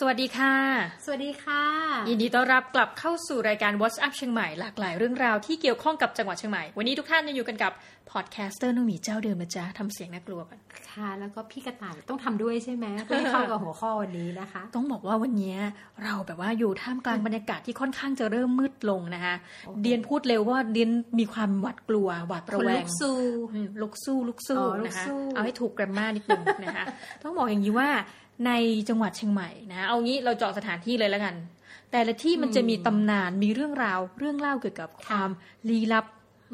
สวัสดีค่ะ สวัสดีค่ะ ยินดีต้อนรับกลับเข้าสู่รายการ What's Up เชียงใหม่ หลากหลายเรื่องราวที่เกี่ยวข้องกับจังหวัดเชียงใหม่ วันนี้ทุกท่านยังอยู่กันกับ podcaster นุ่มหมีเจ้าเดิมนะจ๊ะทำเสียงน่ากลัวกันค่ะ แล้วก็พี่กระต่ายต้องทำด้วยใช่ไหมเพื่อให้เข้ากับหัวข้อวันนี้นะคะ ต้องบอกว่าวันนี้เราแบบว่าอยู่ท่ามกลางบรรยากาศที่ค่อนข้างจะเริ่มมืดลงนะคะเดี๊ยนพูดเลยว่าเดี๊ยนมีความหวาดกลัวหวาดระแวงขนลุกสู้อืมลุกสู้ลุกสู้อ๋อลุกนะคะสู้เอาให้ถูก grammar นิดนึงนะคะต้องบอกอย่างนี้ว่า ในจังหวัดเชียงใหม่นะเอางี้เราเจาะสถานที่เลยแล้วกัน แต่ละที่มันจะมีตำนานมีเรื่องราวเรื่องเล่าเกี่ยวกับความลี้ลับ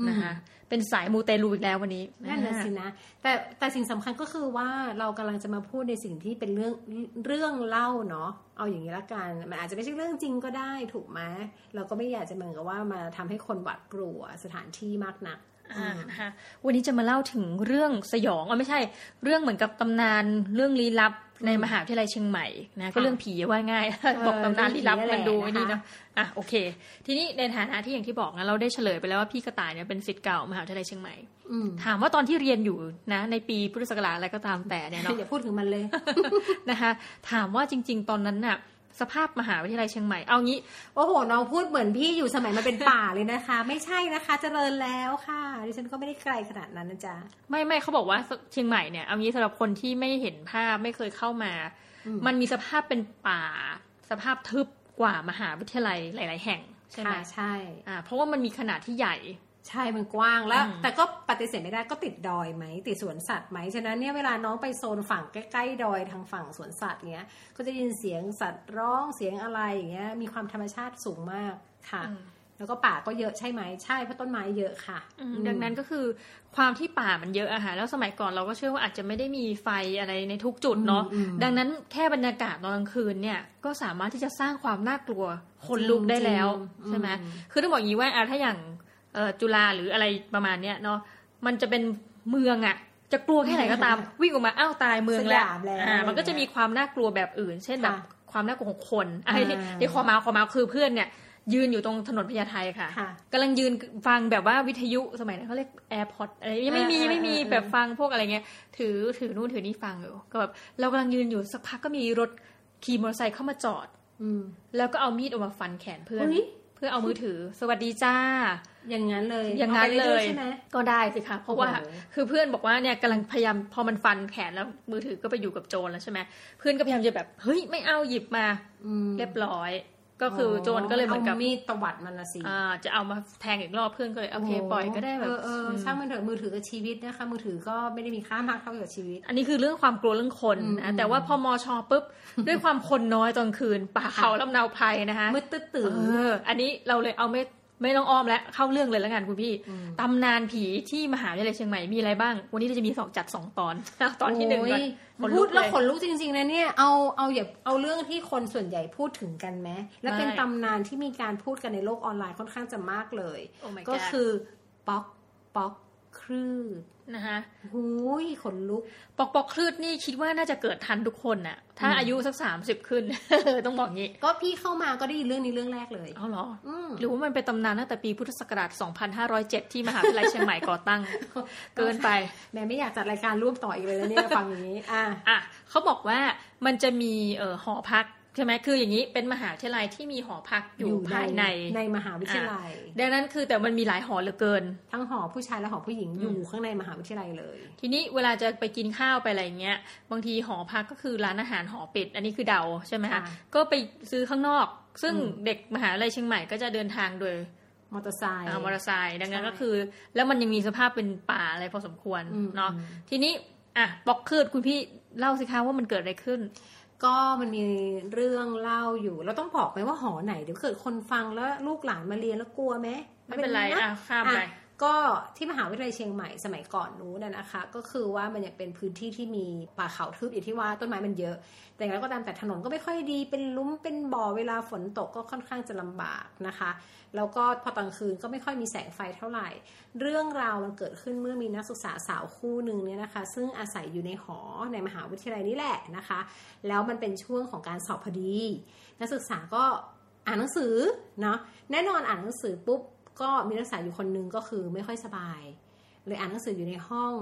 นะคะเป็นสายมูเตลูอีกแล้ววันนี้นั่นน่ะสินะ แต่แต่สิ่งสำคัญก็คือว่าเรากำลังจะมาพูดในสิ่งที่เป็นเรื่องเรื่องเล่าเนาะเอาอย่างนี้ละกันมันอาจจะไม่ใช่เรื่องจริงก็ได้ถูกไหมเราก็ไม่อยากจะเหมือนกับว่ามาทำให้คนหวาดกลัวสถานที่มากนักอ่านะคะวันนี้จะมาเล่าถึงเรื่องสยองอะไม่ใช่ เรื่องเหมือนกับตำนานเรื่องลี้ลับ ในมหาวิทยาลัยเชียงใหม่นะก็เรื่องผีว่าง่ายบอกตำนานลี้ลับมันดูไอ้นี่เนาะอะโอเค ทีนี้ในฐานะที่อย่างที่บอกนะเราได้เฉลยไปแล้วว่าพี่กระต่ายเนี่ยเป็นศิษย์เก่ามหาวิทยาลัยเชียงใหม่อืมถามว่าตอนที่เรียนอยู่นะ ในปีพุทธศักราชอะไรก็ตามแต่เนี่ยเนาะอย่าพูดถึงมันเลยนะคะถามว่าจริง ๆ ตอนนั้นน่ะ สภาพมหาวิทยาลัยเชียงใหม่ เอางี้ โอ้โห น้องพูดเหมือนพี่อยู่สมัยมันเป็นป่าเลยนะคะ ไม่ใช่นะคะเจริญแล้วค่ะ ดิฉันก็ไม่ได้ไกลขนาดนั้นนะจ๊ะ ไม่ไม่เขาบอกว่าเชียงใหม่เนี่ย เอางี้สำหรับคนที่ไม่เห็นภาพไม่เคยเข้ามา มันมีสภาพเป็นป่า สภาพทึบกว่ามหาวิทยาลัยหลาย ๆ แห่งใช่ไหมค่ะใช่ อ่า เพราะว่ามันมีขนาดที่ใหญ่ ใช่มันกว้างแล้วอืมแต่ก็ปฏิเสธไม่ได้ก็ติดดอยไหมติดสวนสัตว์ไหมฉะนั้นเนี่ยเวลาน้องไปโซนฝั่งใกล้ๆดอยทางฝั่งสวนสัตว์เนี้ย ก็จะได้ยินเสียงสัตว์ร้องเสียงอะไรอย่างเงี้ย มีความธรรมชาติสูงมากค่ะอืมแล้วก็ป่าก็เยอะใช่ไหมใช่เพราะต้นไม้เยอะค่ะอืมดังนั้นก็คือความที่ป่ามันเยอะอะค่ะแล้วสมัยก่อนเราก็เชื่อว่าอาจจะไม่ได้มีไฟอะไรในทุกจุดเนาะอืมอืมดังนั้นแค่บรรยากาศตอนกลางคืนเนี่ยก็สามารถที่จะสร้างความน่ากลัวคนลุกได้แล้วจริงๆใช่ไหมอืมคือต้องบอกอย่างนี้ว่าอะถ้าอย่างเอ่อ จุฬาหรืออะไรประมาณเนี้ยเนาะมันจะเป็นเมืองอะจะกลัวแค่ไหนก็ตามวิ่งออกมาอ้าวตายเมืองแล้วสยามแล้วอ่ามันก็จะมีความน่ากลัวแบบอื่น เช่นแบบค่ะความน่ากลัวของคนไอ้อ่าที่คอมาคอมาคือเพื่อนเนี่ยยืนอยู่ตรงถนนพญาไทค่ะค่ะกำลังยืนฟังแบบว่าวิทยุสมัยนั้นเขาเรียก AirPod อะไรยังไม่มีเออเออไม่มีเออแบบฟังพวกอะไรเงี้ยถือถือนู่นถือนี่ฟังอยู่ก็แบบเรากำลังยืนอยู่สักพักก็มีรถขี่มอเตอร์ไซค์เข้ามาจอด อืมแล้วก็เอามีดออกมาฟันแขนเพื่อนอุ๊ยเพื่อเอามือถือ สวัสดีจ้า อย่างนั้นเลยอย่างนั้นเลไปรื่ยๆใช่ไหมก็ได้สิคะเพราะว่าโอ้โหคือเพื่อนบอกว่าเนี่ยกำลังพยายามพอมันฟันแขนแล้วมือถือก็ไปอยู่กับโจรแล้วใช่ไหมเพื่อนก็พยายามจะแบบเฮ้ยไม่เอาหยิบมาอืมเรียบร้อย ก็คือโจรก็เลยเหมือนกับามีดตวัดมันละสิอ่าจะเอามาแทงอีกรอบเพื่อนก็เลยโอเคปล่อยก็ได้แบบเออเออช่างมันเถอะมือถือกับชีวิตนะคะมือถือก็ไม่ได้มีค่ามากเท่ากับชีวิต อันนี้คือเรื่องความกลัวเรื่องคนอืมนะแต่ว่าพอมอชอปุ๊บด้วยความคนน้อยตอนคืนป่าเขาลำเนาภัยนะคะมืดตื้อตื่นเอออันนี้เราเลยเอาไม่ ไม่ต้องอ้อมแล้วเข้าเรื่องเลยแล้วกันคุณพี่ตำนานผีที่มหาวิทยาลัยเชียงใหม่มีอะไรบ้าง วันนี้เราจะมีสองจัดสองตอน ตอนที่หนึ่งก่อนขนพูลุดกแล้วเลยขนลุกจริงๆนะเนี่ยเอาเอาอย่าเอาเรื่องที่คนส่วนใหญ่พูดถึงกันไหมและเป็นไม่ตำนานที่มีการพูดกันในโลกออนไลน์ค่อนข้างจะมากเลย Oh my ก็ God คือป๊อกป๊อกคลืด นะคะหูยขนลุก ปอกปอกคลืดนี่คิดว่าน่าจะเกิดทันทุกคนน่ะ ถ้าอายุสักสามสิบขึ้น ต้องบอกงี้ ก็พี่เข้ามาก็ได้ยินเรื่องนี้เรื่องแรกเลยเอาเหรออืมหรือว่ามันเป็นตำนานตั้งแต่ปีพุทธศักราช 2507 ที่มหาวิทยาลัยเชียงใหม่ก่อตั้ง เกินไป แม่ไม่อยากจัดรายการร่วมต่ออีกเลยนะเนี่ยฟังอย่างนี้ อะอะเขาบอกว่ามันจะมีเอ่อหอพัก ใช่ไหมคืออย่างนี้เป็นมหาวิทยาลัยที่มีหอพักอยู่ภายในในมหาวิทยาลัย ดังนั้นคือแต่มันมีหลายหอเหลือเกิน ทั้งหอผู้ชายและหอผู้หญิงอยู่ข้างในมหาวิทยาลัยเลย ทีนี้เวลาจะไปกินข้าวไปอะไรเงี้ย บางทีหอพักก็คือร้านอาหารหอปิดอันนี้คือเดาใช่ไหมคะค่ะก็ไปซื้อข้างนอก ซึ่งอืมเด็กมหาวิทยาลัยเชียงใหม่ก็จะเดินทางโดยมอเตอร์ไซค์อ่ามอเตอร์ไซค์ดังนั้นใช่ก็คือ แล้วมันยังมีสภาพเป็นป่าอะไรพอสมควรอืมเนาะอืมทีนี้อะบอกคืดคุณพี่เล่าสิคะว่ามันเกิดอะไรขึ้น ก็มันมีเรื่องเล่าอยู่ เราต้องบอกไหมว่าหอไหนเดี๋ยวเกิดคนฟังแล้วลูกหลานมาเรียนแล้วกลัวไหมไม่เป็นไรอะข้ามไปอะ ก็ที่มหาวิทยาลัยเชียงใหม่สมัยก่อนนู้นนะคะ ก็คือว่ามันยังเป็นพื้นที่ที่มีป่าเขาทึบอย่างที่ว่าต้นไม้มันเยอะ แต่อย่างไรก็ตามแต่ถนนก็ไม่ค่อยดีเป็นลุ้มเป็นบ่อเวลาฝนตกก็ค่อนข้างจะลำบากนะคะ แล้วก็พอตอนคืนก็ไม่ค่อยมีแสงไฟเท่าไหร่ เรื่องราวมันเกิดขึ้นเมื่อมีนักศึกษาสาวคู่หนึ่งเนี่ยนะคะ ซึ่งอาศัยอยู่ในหอในมหาวิทยาลัยนี่แหละนะคะ แล้วมันเป็นช่วงของการสอบพอดี นักศึกษาก็อ่านหนังสือเนาะแน่นอนอ่านหนังสือปุ๊บ ก็มีนักศึกษาอยู่คนหนึงก็คือไม่ค่อยสบาย เลยอ่านหนังสืออยู่ในห้อง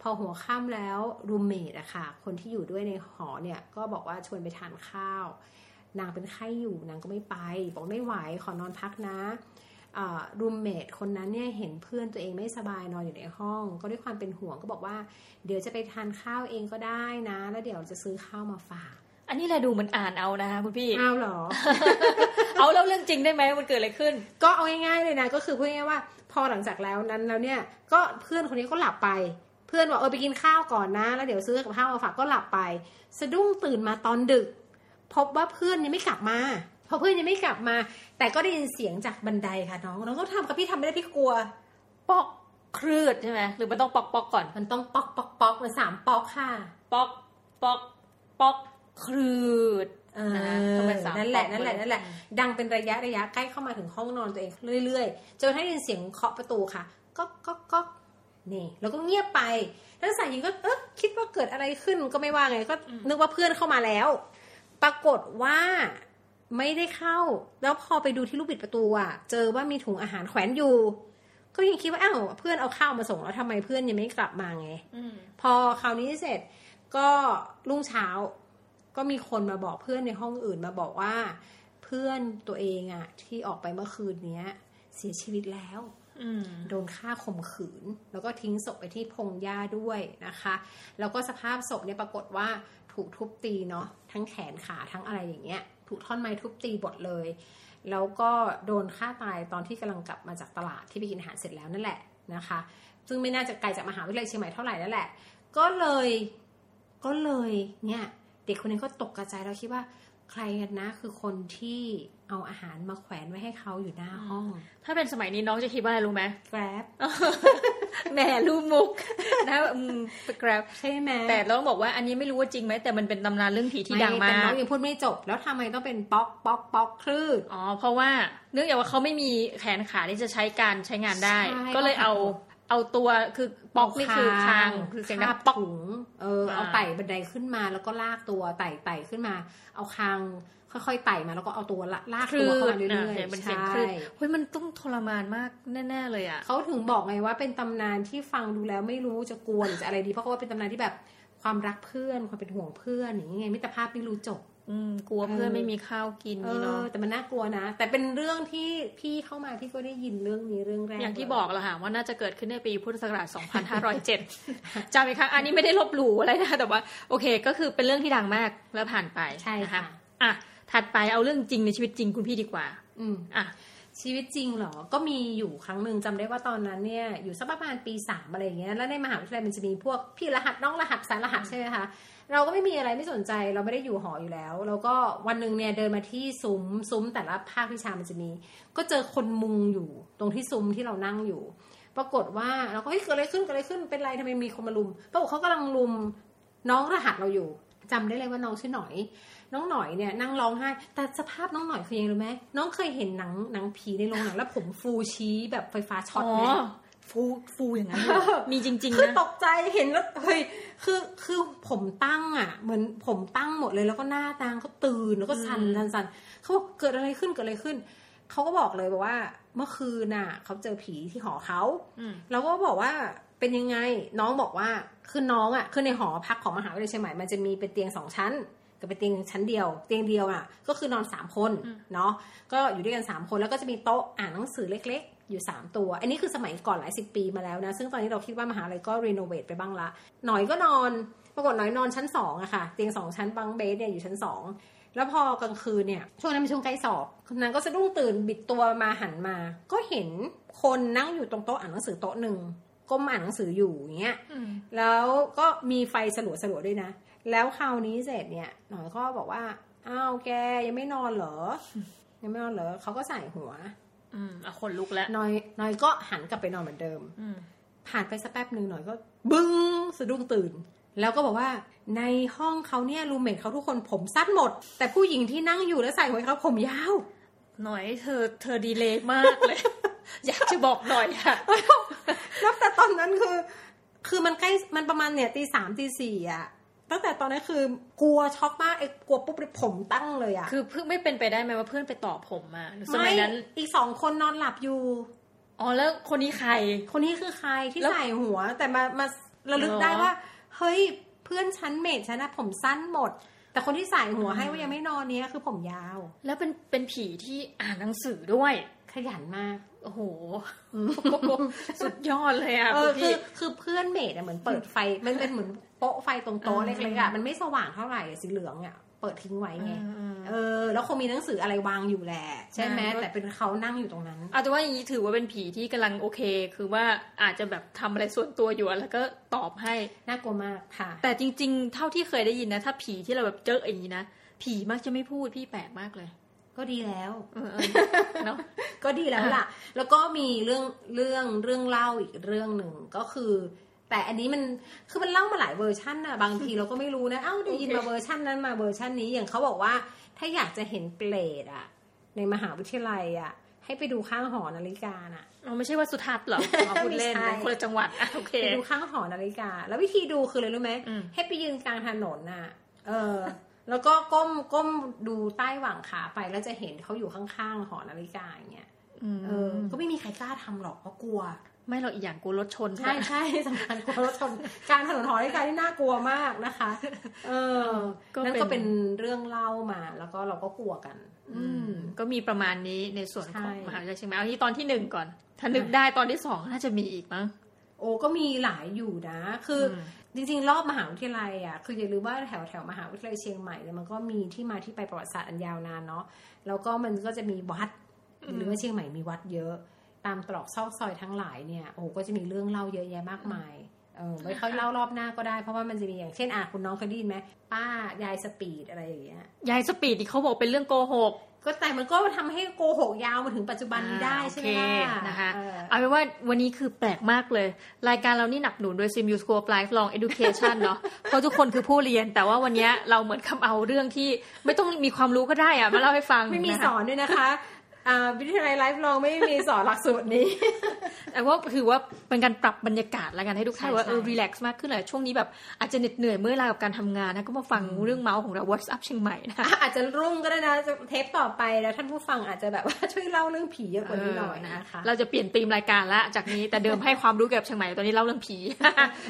พอหัวค่ำแล้วรูมเมทอะค่ะ คนที่อยู่ด้วยในหอเนี่ยก็บอกว่าชวนไปทานข้าว นางเป็นไข้อยู่นางก็ไม่ไป บอกไม่ไหวขอนอนพักนะรูมเมทคนนั้นเนี่ยเห็นเพื่อนตัวเองไม่สบายนอนอยู่ในห้อง ก็ด้วยความเป็นห่วงก็บอกว่า เดี๋ยวจะไปทานข้าวเองก็ได้นะ แล้วเดี๋ยวจะซื้อข้าวมาฝาก อันนี้แหละดูมันอ่านเอานะคะคุณพี่เอาเหรอ เอาแล้วเรื่องจริงได้ไหมมันเกิดอะไรขึ้น ก็เอาง่ายๆเลยนะ ก็คือพูดง่ายๆว่า พอหลังจากแล้วนั้นแล้วเนี่ย ก็เพื่อนคนนี้ก็หลับไป เพื่อนบอกเออไปกินข้าวก่อนนะ แล้วเดี๋ยวซื้อกับข้าวมาฝากก็หลับไป สะดุ้งตื่นมาตอนดึก พบว่าเพื่อนยังไม่กลับมาพอเพื่อนยังไม่กลับมา แต่ก็ได้ยินเสียงจากบันไดค่ะน้องน้องก็ทำกับพี่ทำไม่ได้พี่กลัว ปอกคลืดใช่ไหมหรือมันต้องปอกปอกก่อน มันต้องปอกปอกปอกมันสามปอกค่ะ ปอกปอกปอกคลืด เออนั่นแหละนั่นแหละนั่นแหละ ดังเป็นระยะระยะใกล้เข้ามาถึงห้องนอนตัวเองเรื่อยๆจนให้ยินเสียงเคาะประตูค่ะก็ก็ก็นี่แล้วก็เงียบไปแล้วสายหญิงก็เออคิดว่าเกิดอะไรขึ้นก็ไม่ว่าไงก็นึกว่าเพื่อนเข้ามาแล้ว ปรากฏว่าไม่ได้เข้า แล้วพอไปดูที่ลูกบิดประตูอะ เจอว่ามีถุงอาหารแขวนอยู่ ก็ยังคิดว่าอ้าวเพื่อนเอาข้าวมาส่งแล้วทำไมเพื่อนยังไม่กลับมาไงพอคราวนี้เสร็จ ก็รุ่งเช้า ก็มีคนมาบอกเพื่อนในห้องอื่นมาบอกว่า เพื่อนตัวเองอะที่ออกไปเมื่อคืนเนี้ย เสียชีวิตแล้วโดนฆ่าข่มขืน แล้วก็ทิ้งศพไปที่พงหญ้าด้วยนะคะ แล้วก็สภาพศพเนี่ยปรากฏว่าถูกทุบตีเนาะทั้งแขนขาทั้งอะไรอย่างเงี้ย ถูกท่อนไม้ทุบตีบดเลย แล้วก็โดนฆ่าตายตอนที่กำลังกลับมาจากตลาดที่ไปกินอาหารเสร็จแล้วนั่นแหละนะคะ ซึ่งไม่น่าจะไกลจากมหาวิทยาลัยเชียงใหม่เท่าไหร่นั่นแหละ ก็เลยก็เลยเนี่ย เด็กคนนี้ก็ตกกระจายแล้วคิดว่าใครกันนะคือคนที่เอาอาหารมาแขวนไว้ให้เขาอยู่หน้าห้อง ถ้าเป็นสมัยนี้น้องจะคิดว่าอะไรรู้ไหม grab แหมรูมุกนะอืม grab ใช่ไหมแต่ต้องบอกว่าอันนี้ไม่รู้ว่าจริงไหมแต่มันเป็นตำนานเรื่องผีที่ดังมากแต่น้องยังพูดไม่จบ แล้วทำไมต้องเป็นป๊อกป๊อกป๊อกคลื่นอ๋อเพราะว่าเนื่องจากว่าเขาไม่มีแขนขาที่จะใช้การใช้งานได้ ก็เลยเอา เอาตัวคือปอกนี่คือคางคือเสียงดังปอกเออเอาไต่บันไดขึ้นมาแล้วก็ลากตัวไต่ไต่ขึ้นมา เอาคางค่อยๆไต่มาแล้วก็เอาตัวลากตัวเข้ามาเรื่อยๆใช่เฮ้ยมันต้องทรมานมากแน่ๆเลยอะเขาถึงบอกไงว่าเป็นตำนานที่ฟังดูแล้วไม่รู้จะกลัวหรือจะอะไรดีเพราะว่าเป็นตำนานที่แบบความรักเพื่อนความเป็นห่วงเพื่อนอย่างเงี้ยมิตรภาพไม่รู้จบ อืมกลัวเพื่อนไม่มีข้าวกินนี่เนาะแต่มันน่ากลัวนะ แต่เป็นเรื่องที่พี่เข้ามาพี่ก็ได้ยินเรื่องนี้เรื่องแรก อย่างที่บอกแหละค่ะว่าน่าจะเกิดขึ้นในปีพุทธศักราช 2507จำไหมคะอันนี้ไม่ได้ลบหลู่อะไรนะ แต่ว่าโอเค ก็คือเป็นเรื่องที่ดังมากแล้วผ่านไปใช่ค่ะอะถัดไปเอาเรื่องจริงในชีวิตจริงคุณพี่ดีกว่า อืมอะชีวิตจริงเหรอ ก็มีอยู่ครั้งหนึ่งจำได้ว่าตอนนั้นเนี่ยอยู่สักประมาณปีสามอะไรเงี้ย แล้วในมหาวิทยาลัยมันจะมีพวกพี่รหัสน้องรหัสสายรหัสใช่ไหมคะ เราก็ไม่มีอะไรไม่สนใจ เราไม่ได้อยู่หออยู่แล้ว แล้วก็วันหนึ่งเนี่ยเดินมาที่ซุ้มซุ้มแต่ละภาควิชามันจะมี ก็เจอคนมุงอยู่ ตรงที่ซุ้มที่เรานั่งอยู่ ปรากฏว่าเราก็เฮ้ยเกิดอะไรขึ้นเกิดอะไรขึ้นเป็นไรทำไมมีคนมาลุมปรากฏเขากำลังลุมน้องรหัสเราอยู่จำได้เลยว่าน้องชื่อหน่อย น้องหน่อยเนี่ยนั่งร้องไห้ แต่สภาพน้องหน่อยคือยังรู้ไหมน้องเคยเห็นหนังหนังผีในโรงหนังแล้วผมฟูชี้แบบไฟฟ้าช็อตไหม ฟูฟูอย่างนั้นมีจริงๆนะคือตกใจเห็นแล้วเฮ้ยคือคือผมตั้งอะ เหมือนผมตั้งหมดเลยแล้วก็หน้าตางเขาตื่นแล้วก็สั่นสั่นสั่นเขาบอกเกิดอะไรขึ้นเกิดอะไรขึ้นเขาก็บอกเลยบอกว่า เมื่อคืนน่ะเขาเจอผีที่หอเขาแล้วก็บอกว่าเป็นยังไงน้องบอกว่าคือน้องอะคือในหอพักของมหาวิทยาลัยเชียงใหม่มันจะมีเป็นเตียงสองชั้นกับเป็นเตียงชั้นเดียว เตียงเดียวอะ ก็คือนอนสามคนเนาะก็อยู่ด้วยกันสามคนแล้วก็จะมีโต๊ะอ่านหนังสือเล็กๆ อยู่สามตัว อันนี้คือสมัยก่อนหลายสิบปีมาแล้วนะ ซึ่งตอนนี้เราคิดว่ามหาลัยก็รีโนเวทไปบ้างละ หน่อยก็นอน ปรากฏหน่อยนอนชั้นสองอะค่ะ เตียงสองชั้นบังเบสเนี่ยอยู่ชั้นสองแล้วพอกลางคืนเนี่ย ช่วงนั้นเป็นช่วงใกล้สอบนางก็สะดุ้งตื่นบิดตัวมาหันมา ก็เห็นคนนั่งอยู่ตรงโต๊ะอ่านหนังสือโต๊ะหนึ่งก้มอ่านหนังสืออยู่อย่างเงี้ย แล้วก็มีไฟสลัวสลัวด้วยนะ แล้วคราวนี้เสร็จเนี่ยหน่อยก็บอกว่า อ้าวแกยังไม่นอนเหรอ ยังไม่นอนเหรอเขาก็ใส่หัว อืมอะคนลุกแล้วหน่อยหน่อยก็หันกลับไปนอนเหมือนเดิม อืผ่านไปสักแป๊บหนึ่งหน่อยก็ บึ้งสะดุ้งตื่น แล้วก็บอกว่า ในห้องเขาเนี่ยรูเมทเขาทุกคนผมสั้นหมด แต่ผู้หญิงที่นั่งอยู่แล้วใส่หัวเขาผมยาว หน่อยเธอเธอดีเลยมากเลย อยากจะบอกหน่อยค่ะแล้วแต่ตอนนั้นคือ คือมันใกล้มันประมาณเนี่ยตีสามตีสี่อะ ตั้งแต่ตอนนั้นคือกลัวช็อกมากไอ้กลัวปุ๊บผมตั้งเลยอะคือเพิ่งไม่เป็นไปได้ไหมว่าเพื่อนไปต่อผมมาสมัยนั้นอีกสองคนนอนหลับอยู่อ๋อแล้วคนนี้ใคร คนนี้คือใครที่ใส่หัว แต่มามาระลึกได้ว่า เฮ้ยเพื่อนฉันเมทฉันนะผมสั้นหมด แต่คนที่ใส่หัวให้ว่ายังไม่นอนเนี้ยคือผมยาว แล้วเป็นเป็นผีที่อ่านหนังสือด้วย ขยันมาก โอ้โห สุดยอดเลยอะเออพี่คือคือเพื่อนเมดอะเหมือนเปิดไฟ มันเป็นเหมือนโป๊ะไฟตรงโต๊ะเออเล็กๆอะมันไม่สว่างเท่าไหร่สีเหลืองอะเปิดทิ้งไว้ไงอืมเออ แล้วคงมีหนังสืออะไรวางอยู่แหละ ใช่ไหมใช่แต่เป็นเขานั่งอยู่ตรงนั้นเอาแต่ว่าอย่างนี้ถือว่าเป็นผีที่กำลังโอเค คือว่าอาจจะแบบทำอะไรส่วนตัวอยู่แล้วก็ตอบให้ น่ากลัวมากค่ะ แต่จริง ๆ เท่าที่เคยได้ยินนะ ถ้าผีที่เราแบบเจออย่างนี้นะ ผีมักจะไม่พูดพี่แปลกมากเลย ก็ดีแล้วเนาะก็ดีแล้วล่ะ แล้วก็มีเรื่องเรื่องเรื่องเล่าอีกเรื่องหนึ่งก็คือ แต่อันนี้มันคือมันเล่ามาหลายเวอร์ชันนะบางทีเราก็ไม่รู้นะเอ้าได้ยินมาเวอร์ชันนั้นมาเวอร์ชันนี้อย่างเขาบอกว่า ถ้าอยากจะเห็นเปรตอะในมหาวิทยาลัยอะให้ไปดูข้างหอนาฬิกาน่ะเราไม่ใช่ว่าสุทัศน์หรอเอาพูดเล่นคนละจังหวัดโอเคไปดูข้างหอนาฬิกา แล้ววิธีดูคืออะไรรู้ไหมอืมให้ไปยืนกลางถนนน่ะ เออ แล้วก็ก้มก้มดูใต้หว่างขาไปแล้วจะเห็นเขาอยู่ข้างๆหอนาฬิกาอย่างเงี้ยมเออ ก็ไม่มีใครกล้าทำหรอกเพราะกลัว ไม่เราอีกอย่างกลัวรถชนใช่ใช่สำคัญกลัวรถชน การถนนหอนาฬิกาที่น่ากลัวมากนะคะ เออก็นั่นเป็นก็เป็นเรื่องเล่ามา แล้วก็เราก็กลัวกัน อืม ก็มีประมาณนี้ในส่วนของใช่มหาวิทยาลัยเชียงใหม่เอาที่ตอนที่หนึ่งก่อน ถ้านึกได้ตอนที่สองน่าจะมีอีกมั้งโอ้ก็มีหลายอยู่นะ คืออม จริงๆ รอบมหาวิทยาลัยอะคืออย่าลืมว่าแถวแถวมหาวิทยาลัยเชียงใหม่เนี่ยมันก็มีที่มาที่ไปประวัติศาสตร์อันยาวนานเนาะแล้วก็มันก็จะมีวัด หรือว่าเชียงใหม่มีวัดเยอะ ตามตรอกซอกซอยทั้งหลายเนี่ยโอ้ก็จะมีเรื่องเล่าเยอะแยะมากมายเออไว้ค่อยเล่ารอบหน้าก็ได้เพราะว่ามันจะมีอย่างเช่นอะคุณน้องเคยได้ยินไหมป้ายายสปีดอะไรอย่างเงี้ยยาย speed ที่เขาบอกเป็นเรื่องโกหก ก็แต่มันก็ทำให้โกหกยาวมาถึงปัจจุบันนี้ได้อ่าใช่ไหมโอเคล่ะนะคะเออเอาเป็นว่าวันนี้คือแปลกมากเลย รายการเรานี่สนับสนุนโดย CMU School of Lifelong Education เนาะเพราะทุกคนคือผู้เรียน แต่ว่าวันนี้เราเหมือนนำเอาเรื่องที่ไม่ต้องมีความรู้ก็ได้อะมาเล่าให้ฟังไม่มีนะคะสอนด้วยนะคะอ่า วิทยาลัย lifelong ไม่มีสอนหลักสูตรนี้ แต่ว่าถือว่าเป็นการปรับบรรยากาศแล้วกันให้ทุกท่านใช่ว่าเออใช่รีแลกซ์มากขึ้นเลยช่วงนี้แบบอาจจะเหน็ดเหนื่อยเมื่อยล้ากับการทำงานนะก็มาฟังเรื่องเมาส์ของเรา WhatsApp เชียงใหม่นะอะอาจจะรุ่งก็ได้นะเทปต่อไปแล้วท่านผู้ฟังอาจจะแบบว่าช่วยเล่าเรื่องผีเยอะกว่านี้หน่อยเนะคะเราจะเปลี่ยนธีมรายการละจากนี้แต่เดิมให้ความรู้เกี่ยวกับเชียงใหม่ตอนนี้เล่าเรื่องผี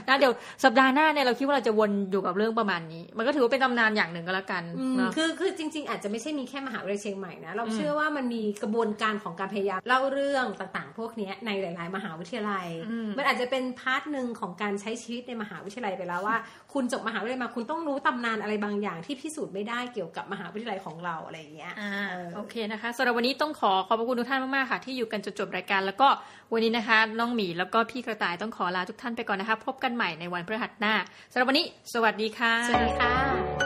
นะเดี๋ยวสัปดาห์หน้าเนี่ยเราคิดว่าเราจะวนอยู่กับเรื่องประมาณนี้ มันก็ถือว่าเป็นตำนานอย่างหนึ่งก็แล้วกันอืมเนาะคือคือจริง ๆ อาจจะไม่ใช่มีแค่มหาวิทยาลัยเชียงใหม่นะเราอืมเชื่อว่ามันมีกระบวนการของการพยายามเล่าเรื่องต่างๆ พวกเนี้ยในหลาย ๆ มหาวิทยาลัยอืมมันอาจจะเป็น part หนึ่งของการใช้ชีวิตในมหาวิทยาลัยไปแล้วว่า คุณจบมหาวิทยาลัยมาคุณต้องรู้ตำนานอะไรบางอย่างที่พิสูจน์ไม่ได้เกี่ยวกับมหาวิทยาลัยของเราอะไรอย่างเงี้ยอ่าเออโอเคนะคะสำหรับวันนี้ต้องขอขอบพระคุณทุกท่านมากๆค่ะที่อยู่กันจนจบรายการ แล้วก็วันนี้นะคะน้องหมีแล้วก็พี่กระต่ายต้องขอลาทุกท่านไปก่อนนะคะพบกันใหม่ในวันพฤหัสหน้าสำหรับวันนี้ สวัสดีค่ะสวัสดีค่ะ